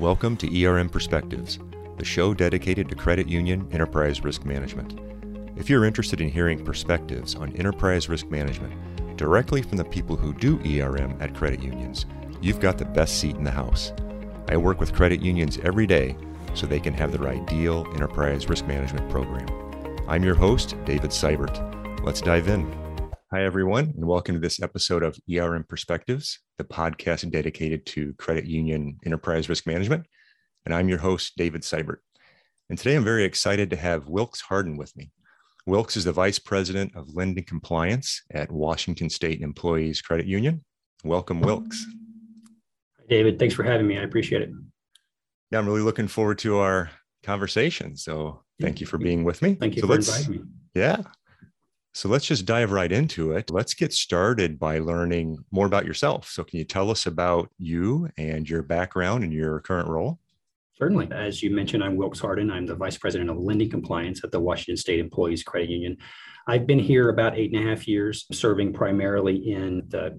Welcome to ERM Perspectives, the show dedicated to credit union enterprise risk management. If you're interested in hearing perspectives on enterprise risk management directly from the people who do ERM at credit unions, you've got the best seat in the house. I work with credit unions every day so they can have their ideal enterprise risk management program. I'm your host, David Seibert. Let's dive in. Hi, everyone, and welcome to this episode of ERM Perspectives, the podcast dedicated to credit union enterprise risk management. And I'm your host, David Seibert. And today I'm very excited to have Wilkes Hardin with me. Wilkes is the Vice President of Lending Compliance at Washington State Employees Credit Union. Welcome, Wilkes. Hi, David. Thanks for having me. I appreciate it. Yeah, I'm really looking forward to our conversation. So thank you for being with me. Thank you so for inviting me. Yeah. So let's just dive right into it. Let's get started by learning more about yourself. So, can you tell us about you and your background and your current role? Certainly. As you mentioned, I'm Wilkes Hardin. I'm the Vice President of Lending Compliance at the Washington State Employees Credit Union. I've been here about eight and a half years, serving primarily in the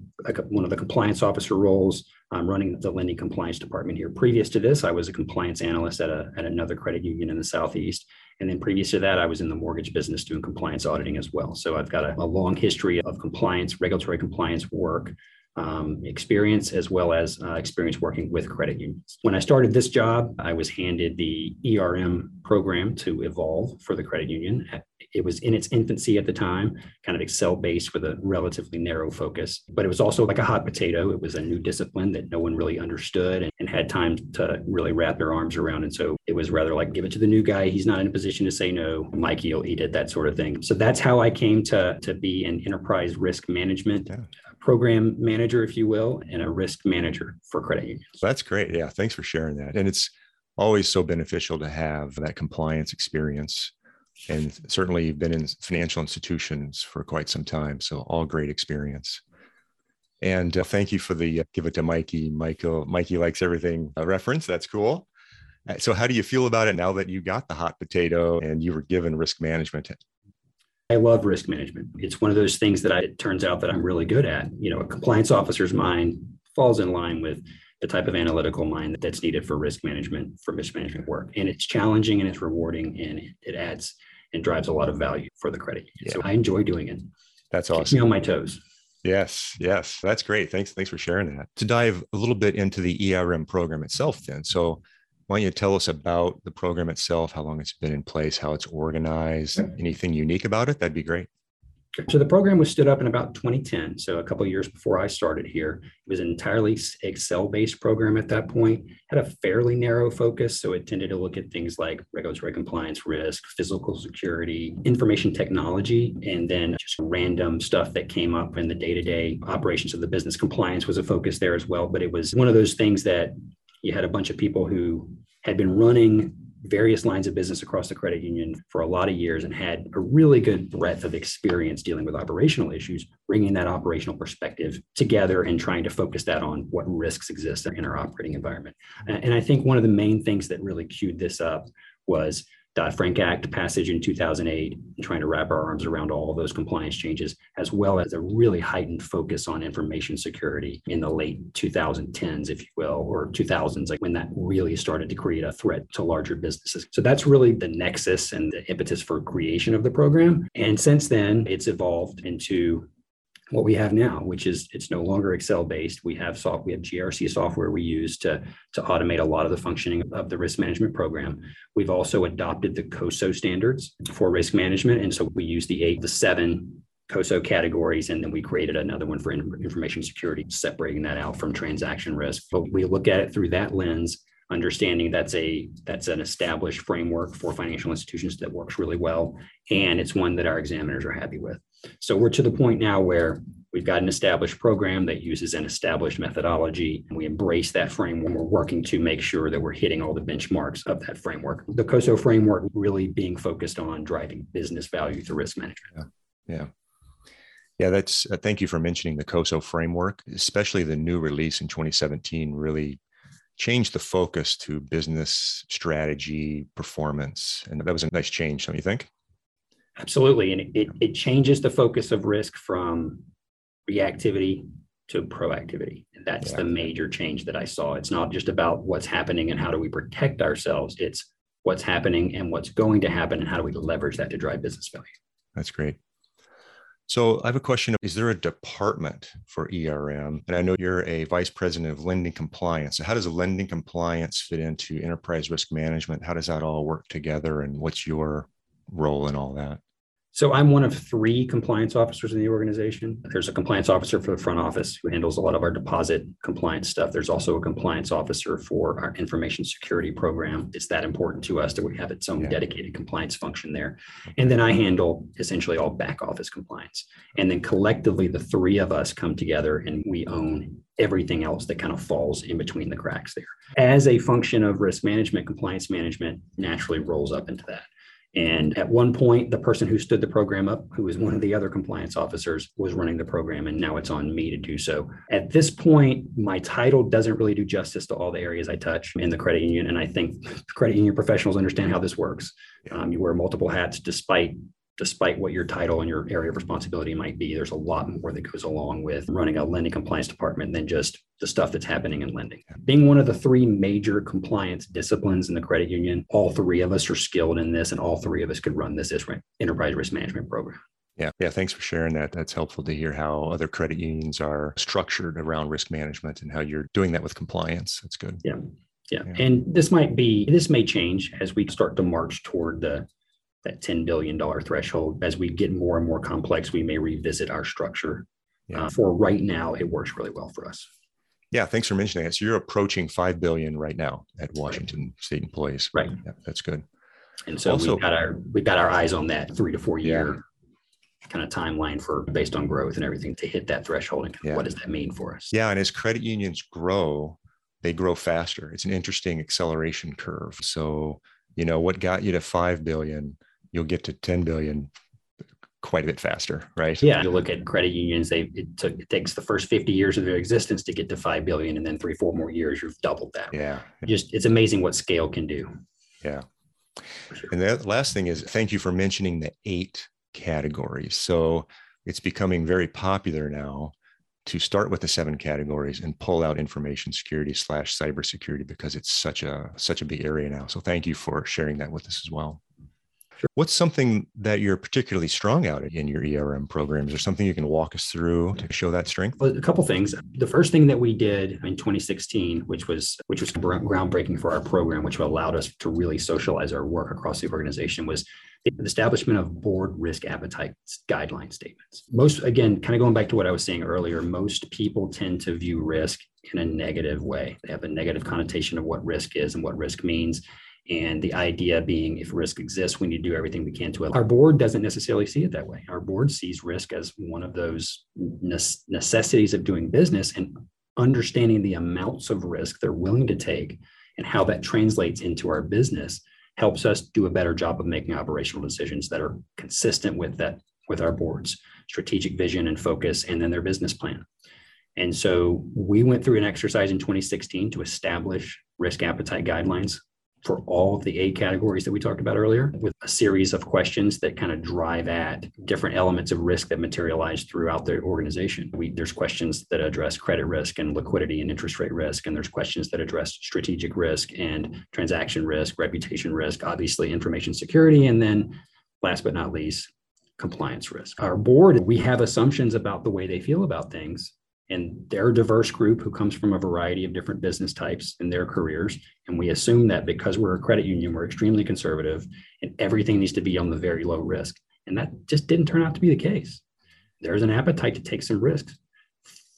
one of the compliance officer roles. I'm running the lending compliance department here. Previous to this, I was a compliance analyst at, a, at another credit union in the Southeast. And then previous to that, I was in the mortgage business doing compliance auditing as well. So I've got a, a long history of compliance, regulatory compliance work, um, experience as well as uh, experience working with credit unions. When I started this job, I was handed the ERM program to evolve for the credit union. It was in its infancy at the time, kind of Excel based with a relatively narrow focus, but it was also like a hot potato. It was a new discipline that no one really understood and, and had time to really wrap their arms around. And so it was rather like give it to the new guy. He's not in a position to say no. Mikey will eat it, that sort of thing. So that's how I came to, to be an enterprise risk management. Yeah program manager, if you will, and a risk manager for credit unions. That's great. Yeah. Thanks for sharing that. And it's always so beneficial to have that compliance experience. And certainly you've been in financial institutions for quite some time. So all great experience. And uh, thank you for the uh, give it to Mikey. Michael, Mikey likes everything uh, reference. That's cool. Uh, so, how do you feel about it now that you got the hot potato and you were given risk management? I love risk management. It's one of those things that I, it turns out that I'm really good at. You know, a compliance officer's mind falls in line with the type of analytical mind that's needed for risk management, for risk management work. And it's challenging and it's rewarding and it adds and drives a lot of value for the credit union. Yeah. So I enjoy doing it. That's awesome. Keeps me on my toes. Yes, yes, that's great. Thanks, thanks for sharing that. To dive a little bit into the ERM program itself, then. So why don't you tell us about the program itself, how long it's been in place, how it's organized, anything unique about it? That'd be great. So the program was stood up in about 2010, so a couple years before I started here. It was an entirely Excel-based program at that point. Had a fairly narrow focus, so it tended to look at things like regulatory compliance risk, physical security, information technology, and then just random stuff that came up in the day-to-day operations of the business. Compliance was a focus there as well, but it was one of those things that you had a bunch of people who had been running various lines of business across the credit union for a lot of years and had a really good breadth of experience dealing with operational issues, bringing that operational perspective together and trying to focus that on what risks exist in our operating environment. And I think one of the main things that really queued this up was Dodd-Frank Act passage in 2008 and trying to wrap our arms around all of those compliance changes, as well as a really heightened focus on information security in the late 2010s, if you will, or 2000s, like when that really started to create a threat to larger businesses. So that's really the nexus and the impetus for creation of the program. And since then, it's evolved into what we have now, which is it's no longer Excel based. We have soft, we have GRC software we use to, to automate a lot of the functioning of the risk management program. We've also adopted the COSO standards for risk management. And so we use the eight, the seven COSO categories, and then we created another one for information security, separating that out from transaction risk. But we look at it through that lens understanding that's a that's an established framework for financial institutions that works really well and it's one that our examiners are happy with so we're to the point now where we've got an established program that uses an established methodology and we embrace that framework we're working to make sure that we're hitting all the benchmarks of that framework the coso framework really being focused on driving business value through risk management yeah, yeah. Yeah, that's uh, thank you for mentioning the COSO framework, especially the new release in 2017 really changed the focus to business strategy, performance. And that was a nice change, don't you think? Absolutely. And it, it changes the focus of risk from reactivity to proactivity. And that's yeah. the major change that I saw. It's not just about what's happening and how do we protect ourselves. It's what's happening and what's going to happen and how do we leverage that to drive business value. That's great. So I have a question. Is there a department for ERM? And I know you're a vice president of lending compliance. So how does lending compliance fit into enterprise risk management? How does that all work together? And what's your role in all that? So I'm one of three compliance officers in the organization. There's a compliance officer for the front office who handles a lot of our deposit compliance stuff. There's also a compliance officer for our information security program. It's that important to us that we have its own yeah. dedicated compliance function there. And then I handle essentially all back office compliance. And then collectively, the three of us come together and we own everything else that kind of falls in between the cracks there. As a function of risk management, compliance management naturally rolls up into that. And at one point, the person who stood the program up, who was one of the other compliance officers, was running the program. And now it's on me to do so. At this point, my title doesn't really do justice to all the areas I touch in the credit union. And I think credit union professionals understand how this works. Um, you wear multiple hats despite despite what your title and your area of responsibility might be, there's a lot more that goes along with running a lending compliance department than just the stuff that's happening in lending. Being one of the three major compliance disciplines in the credit union, all three of us are skilled in this, and all three of us could run this enterprise risk management program. Yeah, yeah. Thanks for sharing that. That's helpful to hear how other credit unions are structured around risk management and how you're doing that with compliance. That's good. Yeah. Yeah. yeah. And this might be, this may change as we start to march toward the that $10 billion threshold. As we get more and more complex, we may revisit our structure. Yeah. Uh, for right now, it works really well for us. Yeah, thanks for mentioning that. So you're approaching five billion right now at Washington right. State employees. Right. Yeah, that's good. And so also, we've got our we've got our eyes on that three to four year yeah. kind of timeline for based on growth and everything to hit that threshold. And yeah. what does that mean for us? Yeah, and as credit unions grow, they grow faster. It's an interesting acceleration curve. So you know what got you to five billion you'll get to 10 billion quite a bit faster, right? Yeah. You look at credit unions, they it took it takes the first 50 years of their existence to get to five billion, and then three, four more years, you've doubled that. Yeah. Just it's amazing what scale can do. Yeah. Sure. And the last thing is thank you for mentioning the eight categories. So it's becoming very popular now to start with the seven categories and pull out information security slash cybersecurity because it's such a such a big area now. So thank you for sharing that with us as well. Sure. What's something that you're particularly strong out in your ERM programs, or something you can walk us through to show that strength? Well, a couple things. The first thing that we did in 2016, which was which was groundbreaking for our program, which allowed us to really socialize our work across the organization, was the establishment of board risk appetite guideline statements. Most, again, kind of going back to what I was saying earlier, most people tend to view risk in a negative way. They have a negative connotation of what risk is and what risk means. And the idea being if risk exists, we need to do everything we can to it. Our board doesn't necessarily see it that way. Our board sees risk as one of those necessities of doing business and understanding the amounts of risk they're willing to take and how that translates into our business helps us do a better job of making operational decisions that are consistent with that with our board's strategic vision and focus and then their business plan. And so we went through an exercise in 2016 to establish risk appetite guidelines for all of the eight categories that we talked about earlier with a series of questions that kind of drive at different elements of risk that materialize throughout the organization. We, there's questions that address credit risk and liquidity and interest rate risk, and there's questions that address strategic risk and transaction risk, reputation risk, obviously information security, and then last but not least, compliance risk. Our board, we have assumptions about the way they feel about things and they're a diverse group who comes from a variety of different business types in their careers. And we assume that because we're a credit union, we're extremely conservative and everything needs to be on the very low risk. And that just didn't turn out to be the case. There's an appetite to take some risks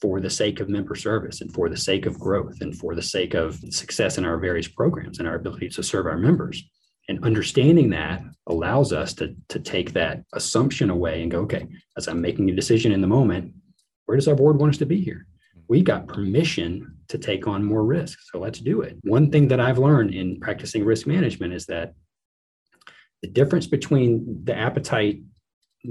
for the sake of member service and for the sake of growth and for the sake of success in our various programs and our ability to serve our members. And understanding that allows us to, to take that assumption away and go, okay, as I'm making a decision in the moment, where does our board want us to be here? Mm-hmm. We got permission to take on more risk. So let's do it. One thing that I've learned in practicing risk management is that the difference between the appetite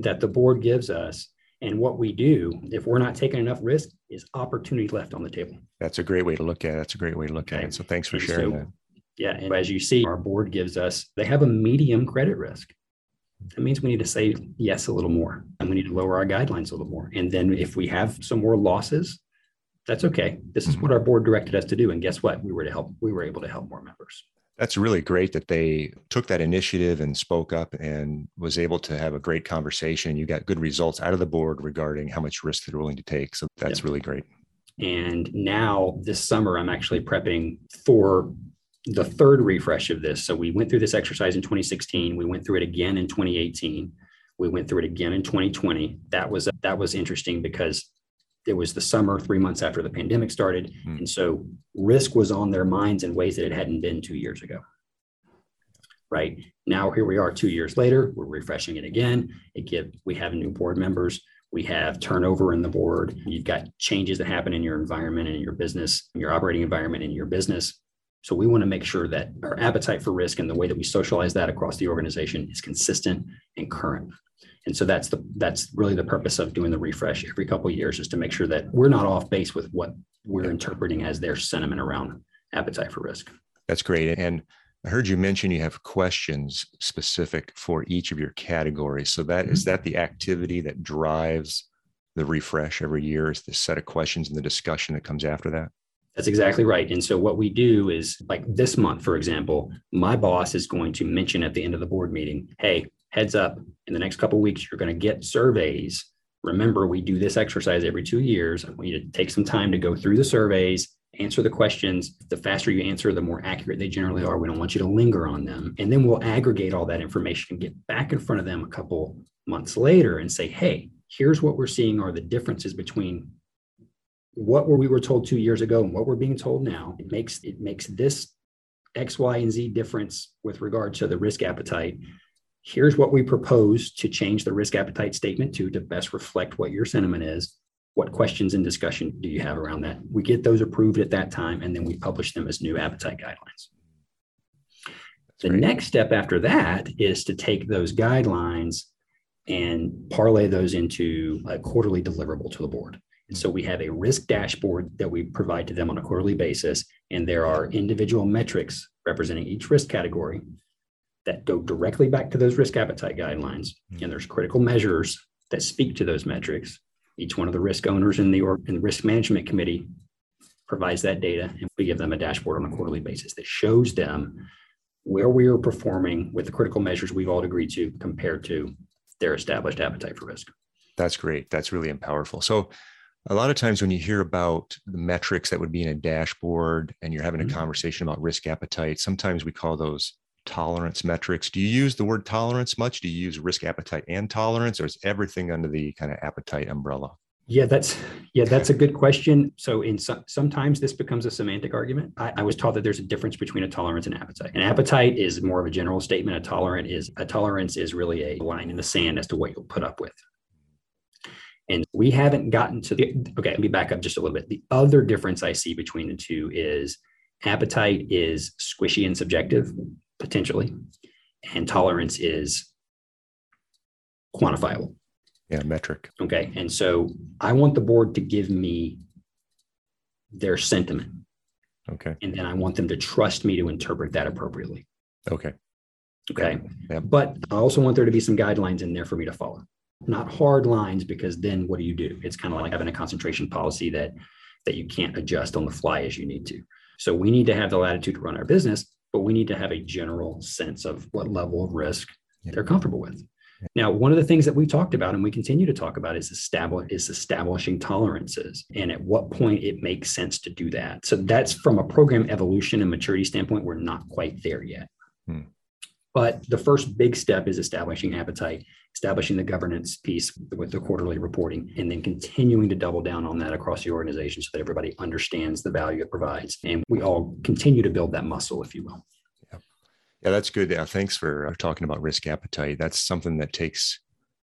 that the board gives us and what we do, if we're not taking enough risk, is opportunity left on the table. That's a great way to look at it. That's a great way to look okay. at it. So thanks for and sharing so, that. Yeah. And as you see, our board gives us, they have a medium credit risk. That means we need to say yes a little more and we need to lower our guidelines a little more. And then if we have some more losses, That's okay. This is mm-hmm. what our board directed us to do. And guess what? We were to help, we were able to help more members. That's really great that they took that initiative and spoke up and was able to have a great conversation. You got good results out of the board regarding how much risk they're willing to take. So that's yeah. really great. And now this summer, I'm actually prepping for the third refresh of this. So we went through this exercise in 2016. We went through it again in 2018. We went through it again in 2020. That was that was interesting because it was the summer, three months after the pandemic started, mm. and so risk was on their minds in ways that it hadn't been two years ago. Right now, here we are, two years later. We're refreshing it again. It give we have new board members. We have turnover in the board. You've got changes that happen in your environment and your business, your operating environment and your business. So we want to make sure that our appetite for risk and the way that we socialize that across the organization is consistent and current. And so that's the that's really the purpose of doing the refresh every couple of years is to make sure that we're not off base with what we're interpreting as their sentiment around appetite for risk. That's great. And I heard you mention you have questions specific for each of your categories. So that mm-hmm. is that the activity that drives the refresh every year is the set of questions and the discussion that comes after that? That's exactly right. And so what we do is like this month, for example, my boss is going to mention at the end of the board meeting, hey, heads up, in the next couple weeks, you're going to get surveys. Remember, we do this exercise every two years. I want you to take some time to go through the surveys, answer the questions. The faster you answer, the more accurate they generally are. We don't want you to linger on them. And then we'll aggregate all that information and get back in front of them a couple months later and say, hey, here's what we're seeing are the differences between what were we were told two years ago and what we're being told now. It makes it makes this X, Y, and Z difference with regard to the risk appetite. Here's what we propose to change the risk appetite statement to to best reflect what your sentiment is. What questions and discussion do you have around that? We get those approved at that time, and then we publish them as new appetite guidelines. the great. next step after that is to take those guidelines and parlay those into a quarterly deliverable to the board. And so we have a risk dashboard that we provide to them on a quarterly basis. And there are individual metrics representing each risk category that go directly back to those risk appetite guidelines. Hmm. And there's critical measures that speak to those metrics. Each one of the risk owners in the, or, in the risk management committee provides that data, and we give them a dashboard on a quarterly basis that shows them where we are performing with the critical measures we've all agreed to compared to their established appetite for risk. That's great. That's really powerful. So a lot of times when you hear about the metrics that would be in a dashboard and you're having a mm-hmm. conversation about risk appetite, sometimes we call those tolerance metrics. Do you use the word tolerance much? Do you use risk appetite and tolerance, or is everything under the kind of appetite umbrella? Yeah, that's yeah, that's a good question. So in some sometimes this becomes a semantic argument. I, I, was taught that there's a difference between a tolerance and appetite. An appetite is more of a general statement. A tolerant is a tolerance is really a line in the sand as to what you'll put up with. And we haven't gotten to the, okay, let me back up just a little bit. The other difference I see between the two is appetite is squishy and subjective, potentially, and tolerance is quantifiable. Yeah, metric. Okay. And so I want the board to give me their sentiment. Okay. And then I want them to trust me to interpret that appropriately. Okay. Okay. Yeah. But I also want there to be some guidelines in there for me to follow not hard lines because then what do you do? It's kind of like having a concentration policy that that you can't adjust on the fly as you need to. So we need to have the latitude to run our business but we need to have a general sense of what level of risk they're comfortable with. Now one of the things that we talked about and we continue to talk about is establish is establishing tolerances and at what point it makes sense to do that. So that's from a program evolution and maturity standpoint we're not quite there yet. Hmm. but the first big step is establishing appetite establishing the governance piece with the quarterly reporting, and then continuing to double down on that across the organization so that everybody understands the value it provides. And we all continue to build that muscle, if you will. Yeah, yeah that's good. Yeah, thanks for uh, talking about risk appetite. That's something that takes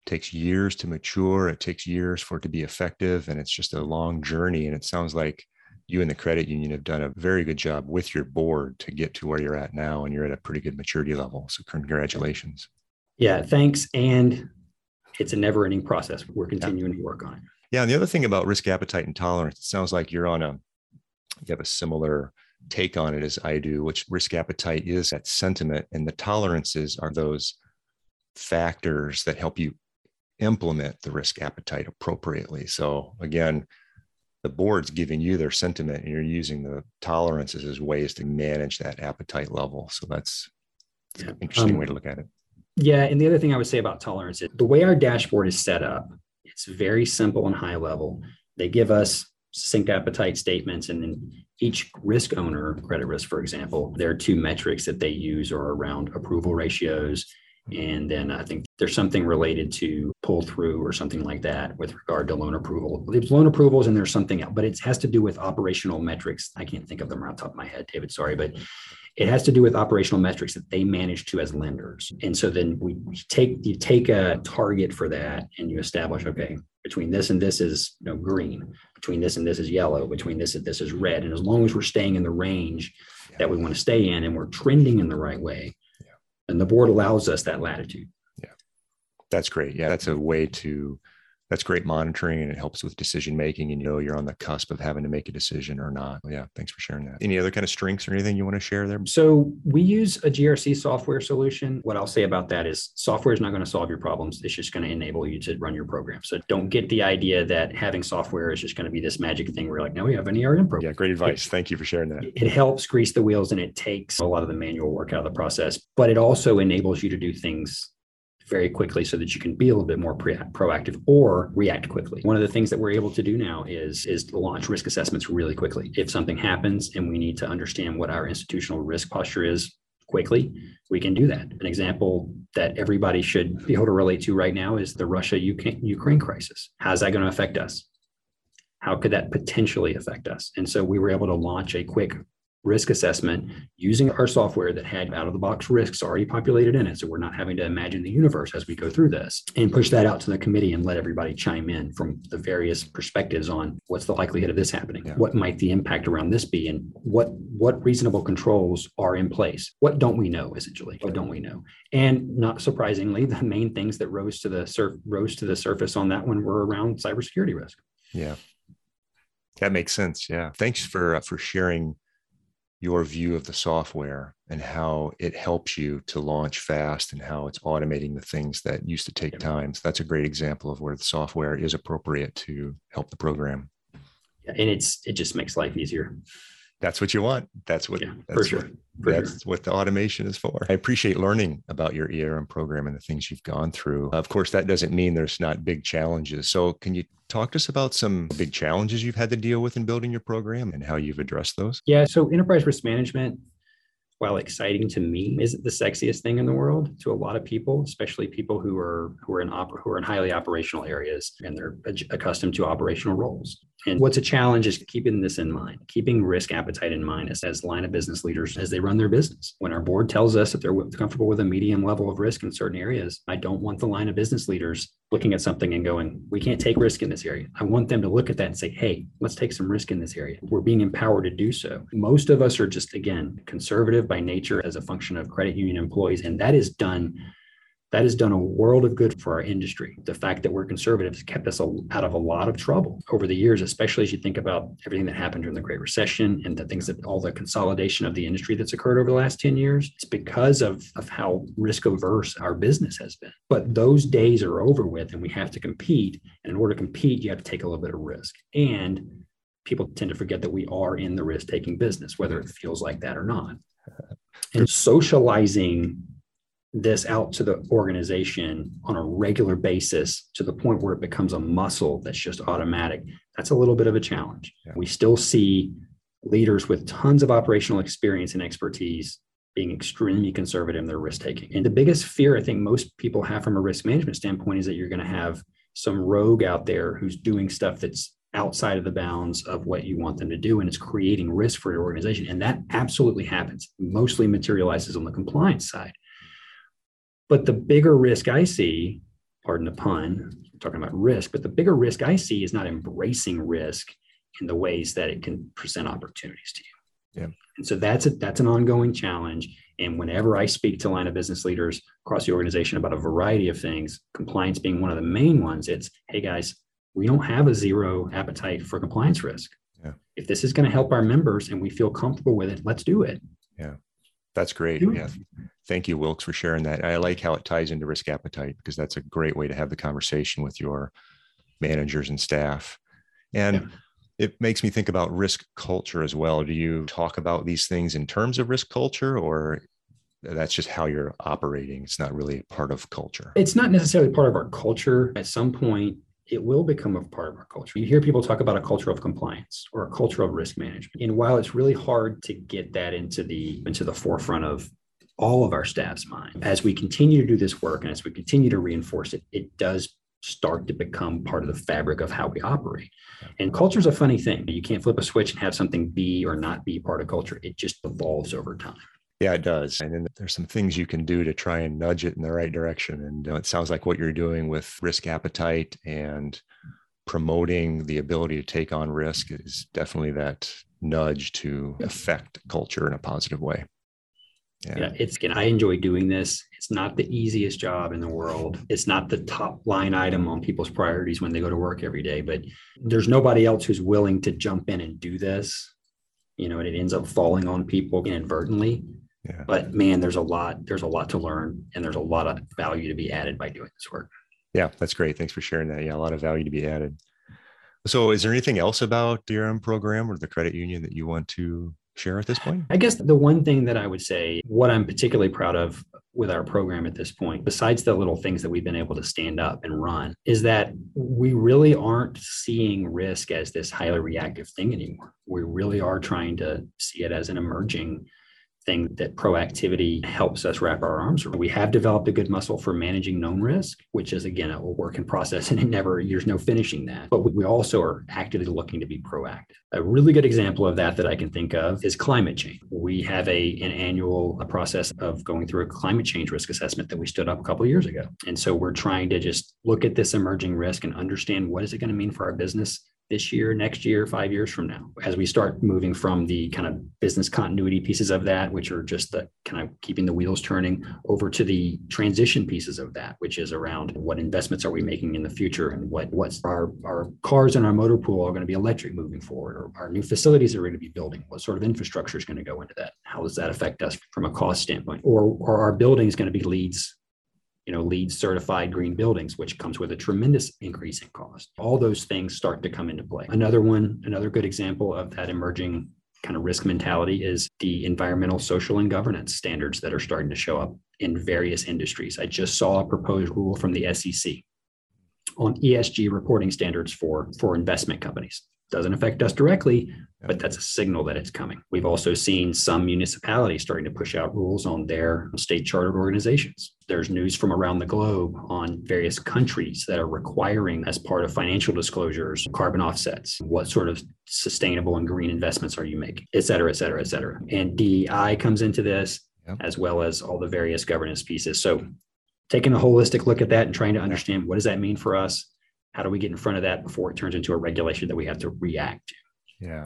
takes years to mature. It takes years for it to be effective, and it's just a long journey. And it sounds like you and the credit union have done a very good job with your board to get to where you're at now, and you're at a pretty good maturity level. So congratulations. Yeah, thanks. And it's a never ending process. We're continuing yeah. to work on it. Yeah. And the other thing about risk appetite and tolerance, it sounds like you're on a, you have a similar take on it as I do, which risk appetite is that sentiment, and the tolerances are those factors that help you implement the risk appetite appropriately. So again, the board's giving you their sentiment and you're using the tolerances as ways to manage that appetite level. So that's, yeah. an interesting um, way to look at it. Yeah. And the other thing I would say about tolerance is the way our dashboard is set up, it's very simple and high level. They give us succinct appetite statements and then each risk owner credit risk for example there are two metrics that they use are around approval ratios and then I think there's something related to pull through or something like that with regard to loan approval. There's loan approvals and there's something else, but it has to do with operational metrics. I can't think of them right off the top of my head, David. Sorry, but it has to do with operational metrics that they manage to as lenders. And so then we take you take a target for that and you establish, okay, between this and this is you know, green, between this and this is yellow, between this and this is red. And as long as we're staying in the range that we want to stay in and we're trending in the right way, and the board allows us that latitude. Yeah, that's great. Yeah, that's a way to that's great monitoring and it helps with decision making and you know you're on the cusp of having to make a decision or not. Yeah thanks for sharing that. Any other kind of strengths or anything you want to share there? So we use a grc software solution. What i'll say about that is software is not going to solve your problems it's just going to enable you to run your program. So don't get the idea that having software is just going to be this magic thing where like now we have an erm program. Yeah great advice. It, thank you for sharing that. it helps grease the wheels and it takes a lot of the manual work out of the process but it also enables you to do things very quickly so that you can be a little bit more pre- proactive or react quickly. One of the things that we're able to do now is is launch risk assessments really quickly. If something happens and we need to understand what our institutional risk posture is quickly, we can do that. An example that everybody should be able to relate to right now is the Russia Ukraine crisis. How's that going to affect us? How could that potentially affect us? And so we were able to launch a quick risk assessment using our software that had out of the box risks already populated in it. So we're not having to imagine the universe as we go through this and push that out to the committee and let everybody chime in from the various perspectives on what's the likelihood of this happening? Yeah. What might the impact around this be? And what, what reasonable controls are in place? What don't we know essentially? What don't we know? And not surprisingly, the main things that rose to the surf rose to the surface on that one were around cybersecurity risk. Yeah. That makes sense. Yeah. Thanks for uh, for sharing your view of the software and how it helps you to launch fast and how it's automating the things that used to take time. So that's a great example of where the software is appropriate to help the program. Yeah, and it's it just makes life easier that's what you want. That's what yeah, that's for sure. What, for that's sure. what the automation is for. I appreciate learning about your ERM program and the things you've gone through. Of course, that doesn't mean there's not big challenges. So, can you talk to us about some big challenges you've had to deal with in building your program and how you've addressed those? Yeah. So, enterprise risk management while exciting to me, isn't the sexiest thing in the world to a lot of people, especially people who are who are in op- who are in highly operational areas and they're accustomed to operational roles. And what's a challenge is keeping this in mind, keeping risk appetite in mind as, as line of business leaders as they run their business. When our board tells us that they're comfortable with a medium level of risk in certain areas, I don't want the line of business leaders looking at something and going, we can't take risk in this area. I want them to look at that and say, hey, let's take some risk in this area. We're being empowered to do so. Most of us are just, again, conservative by nature as a function of credit union employees. And that is done that has done a world of good for our industry. The fact that we're conservative has kept us out of a lot of trouble over the years, especially as you think about everything that happened during the Great Recession and the things that all the consolidation of the industry that's occurred over the last 10 years. It's because of, of how risk averse our business has been. But those days are over with and we have to compete. And in order to compete, you have to take a little bit of risk. And people tend to forget that we are in the risk taking business, whether it feels like that or not. And socializing this out to the organization on a regular basis to the point where it becomes a muscle that's just automatic, that's a little bit of a challenge. Yeah. We still see leaders with tons of operational experience and expertise being extremely conservative in their risk taking. And the biggest fear I think most people have from a risk management standpoint is that you're going to have some rogue out there who's doing stuff that's outside of the bounds of what you want them to do and it's creating risk for your organization and that absolutely happens mostly materializes on the compliance side but the bigger risk I see, pardon the pun, talking about risk, but the bigger risk I see is not embracing risk in the ways that it can present opportunities to you. Yeah. And so that's a, that's an ongoing challenge. And whenever I speak to line of business leaders across the organization about a variety of things, compliance being one of the main ones, it's hey guys, we don't have a zero appetite for compliance risk. Yeah. If this is going to help our members and we feel comfortable with it, let's do it. Yeah. That's great. Yeah. Thank you, Wilkes, for sharing that. I like how it ties into risk appetite because that's a great way to have the conversation with your managers and staff. And yeah. It makes me think about risk culture as well. Do you talk about these things in terms of risk culture or that's just how you're operating? It's not really part of culture. It's not necessarily part of our culture. At some point, it will become a part of our culture. You hear people talk about a culture of compliance or a culture of risk management. And while it's really hard to get that into the into the forefront of all of our staff's mind, as we continue to do this work and as we continue to reinforce it, it does start to become part of the fabric of how we operate. And culture is a funny thing. You can't flip a switch and have something be or not be part of culture. It just evolves over time. Yeah, it does. And then there's some things you can do to try and nudge it in the right direction. And uh, it sounds like what you're doing with risk appetite and promoting the ability to take on risk is definitely that nudge to affect culture in a positive way. Yeah. yeah, it's again, I enjoy doing this. It's not the easiest job in the world. It's not the top line item on people's priorities when they go to work every day, but there's nobody else who's willing to jump in and do this. You know, and it ends up falling on people inadvertently. Yeah. But man, there's a lot, there's a lot to learn and there's a lot of value to be added by doing this work. Yeah, that's great. Thanks for sharing that. Yeah, a lot of value to be added. So is there anything else about the ERM program or the credit union that you want to share at this point? I guess the one thing that I would say, what I'm particularly proud of with our program at this point, besides the little things that we've been able to stand up and run, is that we really aren't seeing risk as this highly reactive thing anymore. We really are trying to see it as an emerging thing that proactivity helps us wrap our arms. We have developed a good muscle for managing known risk, which is again a work in process and it never there's no finishing that. But we also are actively looking to be proactive. A really good example of that that I can think of is climate change. We have a an annual process of going through a climate change risk assessment that we stood up a couple years ago. And so we're trying to just look at this emerging risk and understand what is it going to mean for our business this year, next year, five years from now, as we start moving from the kind of business continuity pieces of that, which are just the kind of keeping the wheels turning, over to the transition pieces of that, which is around what investments are we making in the future and what what's our our cars and our motor pool are going to be electric moving forward, or our new facilities that we're going to be building. What sort of infrastructure is going to go into that? How does that affect us from a cost standpoint? Or, or our buildings going to be LEEDs you know, LEED certified green buildings, which comes with a tremendous increase in cost. All those things start to come into play. Another one, another good example of that emerging kind of risk mentality is the environmental, social, and governance standards that are starting to show up in various industries. I just saw a proposed rule from the SEC on ESG reporting standards for, for investment companies. Doesn't affect us directly, but that's a signal that it's coming. We've also seen some municipalities starting to push out rules on their state chartered organizations. There's news from around the globe on various countries that are requiring, as part of financial disclosures, carbon offsets. What sort of sustainable and green investments are you making, et cetera, et cetera, et cetera. And DEI comes into this, yep. as well as all the various governance pieces. So taking a holistic look at that and trying to understand what does that mean for us how do we get in front of that before it turns into a regulation that we have to react to? Yeah.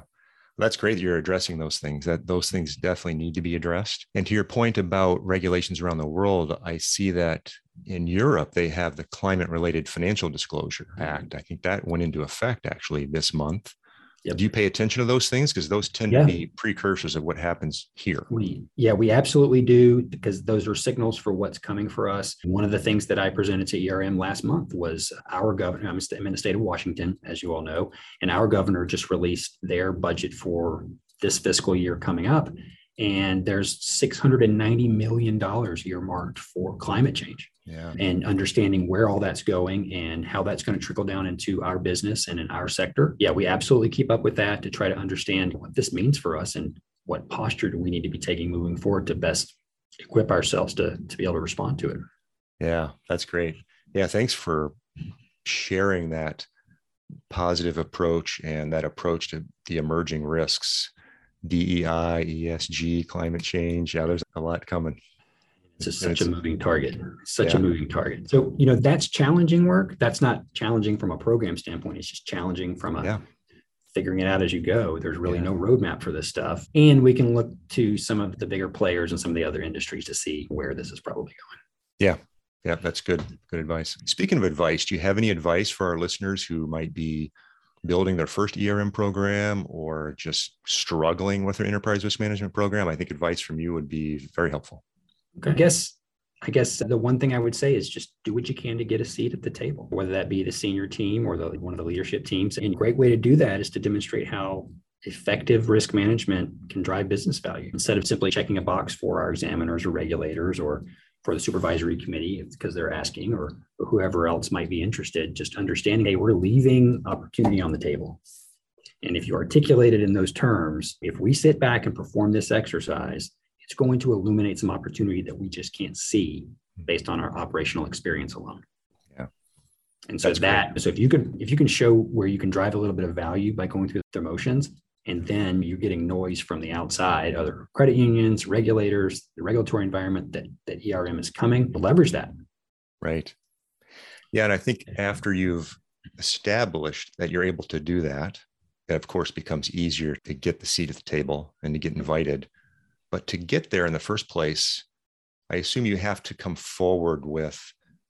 That's great that you're addressing those things. That those things definitely need to be addressed. And to your point about regulations around the world, I see that in Europe they have the Climate Related Financial Disclosure Act. I think that went into effect actually this month. Yep. Do you pay attention to those things? Because those tend yeah. to be precursors of what happens here. We, yeah, we absolutely do because those are signals for what's coming for us. One of the things that I presented to ERM last month was our governor. I'm in the state of Washington, as you all know, and our governor just released their budget for this fiscal year coming up. And there's $690 million earmarked for climate change yeah. and understanding where all that's going and how that's going to trickle down into our business and in our sector. Yeah, we absolutely keep up with that to try to understand what this means for us and what posture do we need to be taking moving forward to best equip ourselves to, to be able to respond to it. Yeah, that's great. Yeah, thanks for sharing that positive approach and that approach to the emerging risks DEI, ESG, climate change. Yeah, there's a lot coming. It's just such a moving target, such yeah. a moving target. So, you know, that's challenging work. That's not challenging from a program standpoint. It's just challenging from a yeah. figuring it out as you go. There's really yeah. no roadmap for this stuff. And we can look to some of the bigger players and some of the other industries to see where this is probably going. Yeah. Yeah, that's good. Good advice. Speaking of advice, do you have any advice for our listeners who might be building their first ERM program or just struggling with their enterprise risk management program? I think advice from you would be very helpful. I guess I guess the one thing I would say is just do what you can to get a seat at the table, whether that be the senior team or the, one of the leadership teams. And a great way to do that is to demonstrate how effective risk management can drive business value. Instead of simply checking a box for our examiners or regulators or for the supervisory committee because they're asking or, or whoever else might be interested just understanding hey we're leaving opportunity on the table. And if you articulate it in those terms if we sit back and perform this exercise it's going to illuminate some opportunity that we just can't see based on our operational experience alone Yeah. and so That's that so if you can if you can show where you can drive a little bit of value by going through the motions and then you're getting noise from the outside other credit unions regulators the regulatory environment that that erm is coming leverage that Right. Yeah. And I think after you've established that you're able to do that, it of course becomes easier to get the seat at the table and to get invited. But to get there in the first place, I assume you have to come forward with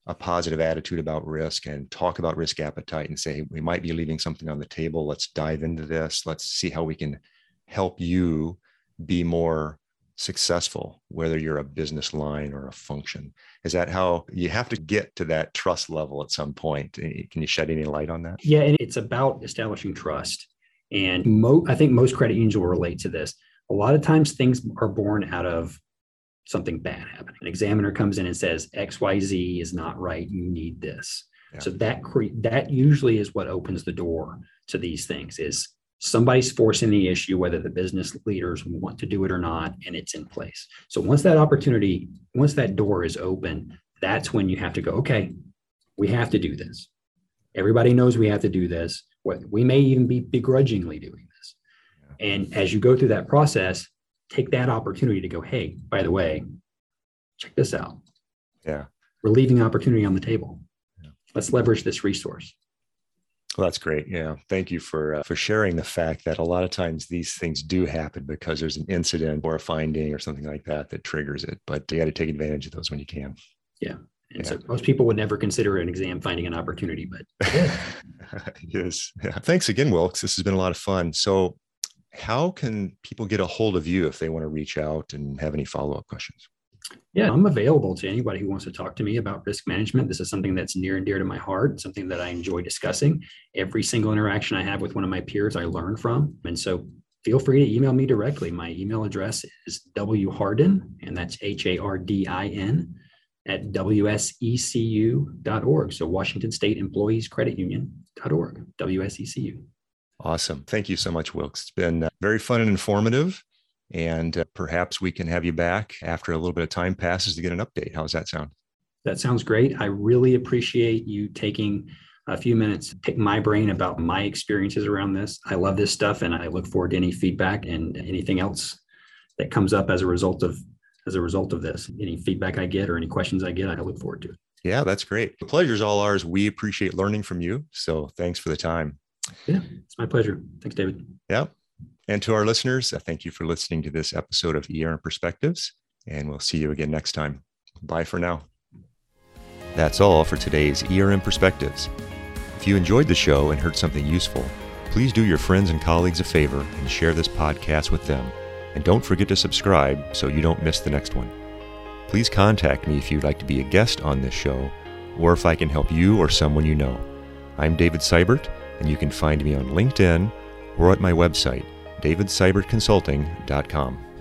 a positive attitude about risk and talk about risk appetite and say, we might be leaving something on the table. Let's dive into this. Let's see how we can help you be more successful, whether you're a business line or a function. Is that how you have to get to that trust level at some point? Eh, Can you shed any light on that? yeah it's about establishing trust and mo- i think most credit unions will relate to this a lot of times things are born out of something bad happening. An examiner comes in and says xyz is not right you need this. Yeah. so that cre- that usually is what opens the door to these things is somebody's forcing the issue whether the business leaders want to do it or not and it's in place. So once that opportunity once that door is open that's when you have to go okay we have to do this. Everybody knows we have to do this. What we may even be begrudgingly doing this and as you go through that process take that opportunity to go hey by the way check this out Yeah. we're leaving opportunity on the table Yeah. let's leverage this resource Well, that's great. Yeah. Thank you for uh, for sharing the fact that a lot of times these things do happen because there's an incident or a finding or something like that that triggers it. But you got to take advantage of those when you can. Yeah. And so most people would never consider an exam finding an opportunity but yes. Yeah. Thanks again, Wilkes. This has been a lot of fun. So, how can people get a hold of you if they want to reach out and have any follow up questions? Yeah, I'm available to anybody who wants to talk to me about risk management. This is something that's near and dear to my heart, something that I enjoy discussing. Every single interaction I have with one of my peers, I learn from. And so feel free to email me directly. My email address is whardin, and that's H A R D I N, at wsecu.org. So Washington State Employees Credit Union.org, WSECU. Awesome. Thank you so much, Wilkes. It's been uh, very fun and informative. And uh, perhaps we can have you back after a little bit of time passes to get an update. How does that sound? That sounds great. I really appreciate you taking a few minutes to pick my brain about my experiences around this. I love this stuff and I look forward to any feedback and anything else that comes up as a result of as a result of this. Any feedback I get or any questions I get, I look forward to it. Yeah, that's great. The pleasure's all ours. We appreciate learning from you. So thanks for the time. Yeah, it's my pleasure. Thanks, David. Yeah. And to our listeners, uh, thank you for listening to this episode of ER and Perspectives. And we'll see you again next time. Bye for now. That's all for today's ERM Perspectives. If you enjoyed the show and heard something useful, please do your friends and colleagues a favor and share this podcast with them. And don't forget to subscribe so you don't miss the next one. Please contact me if you'd like to be a guest on this show or if I can help you or someone you know. I'm David Seibert, and you can find me on LinkedIn or at my website, davidseibertconsulting.com.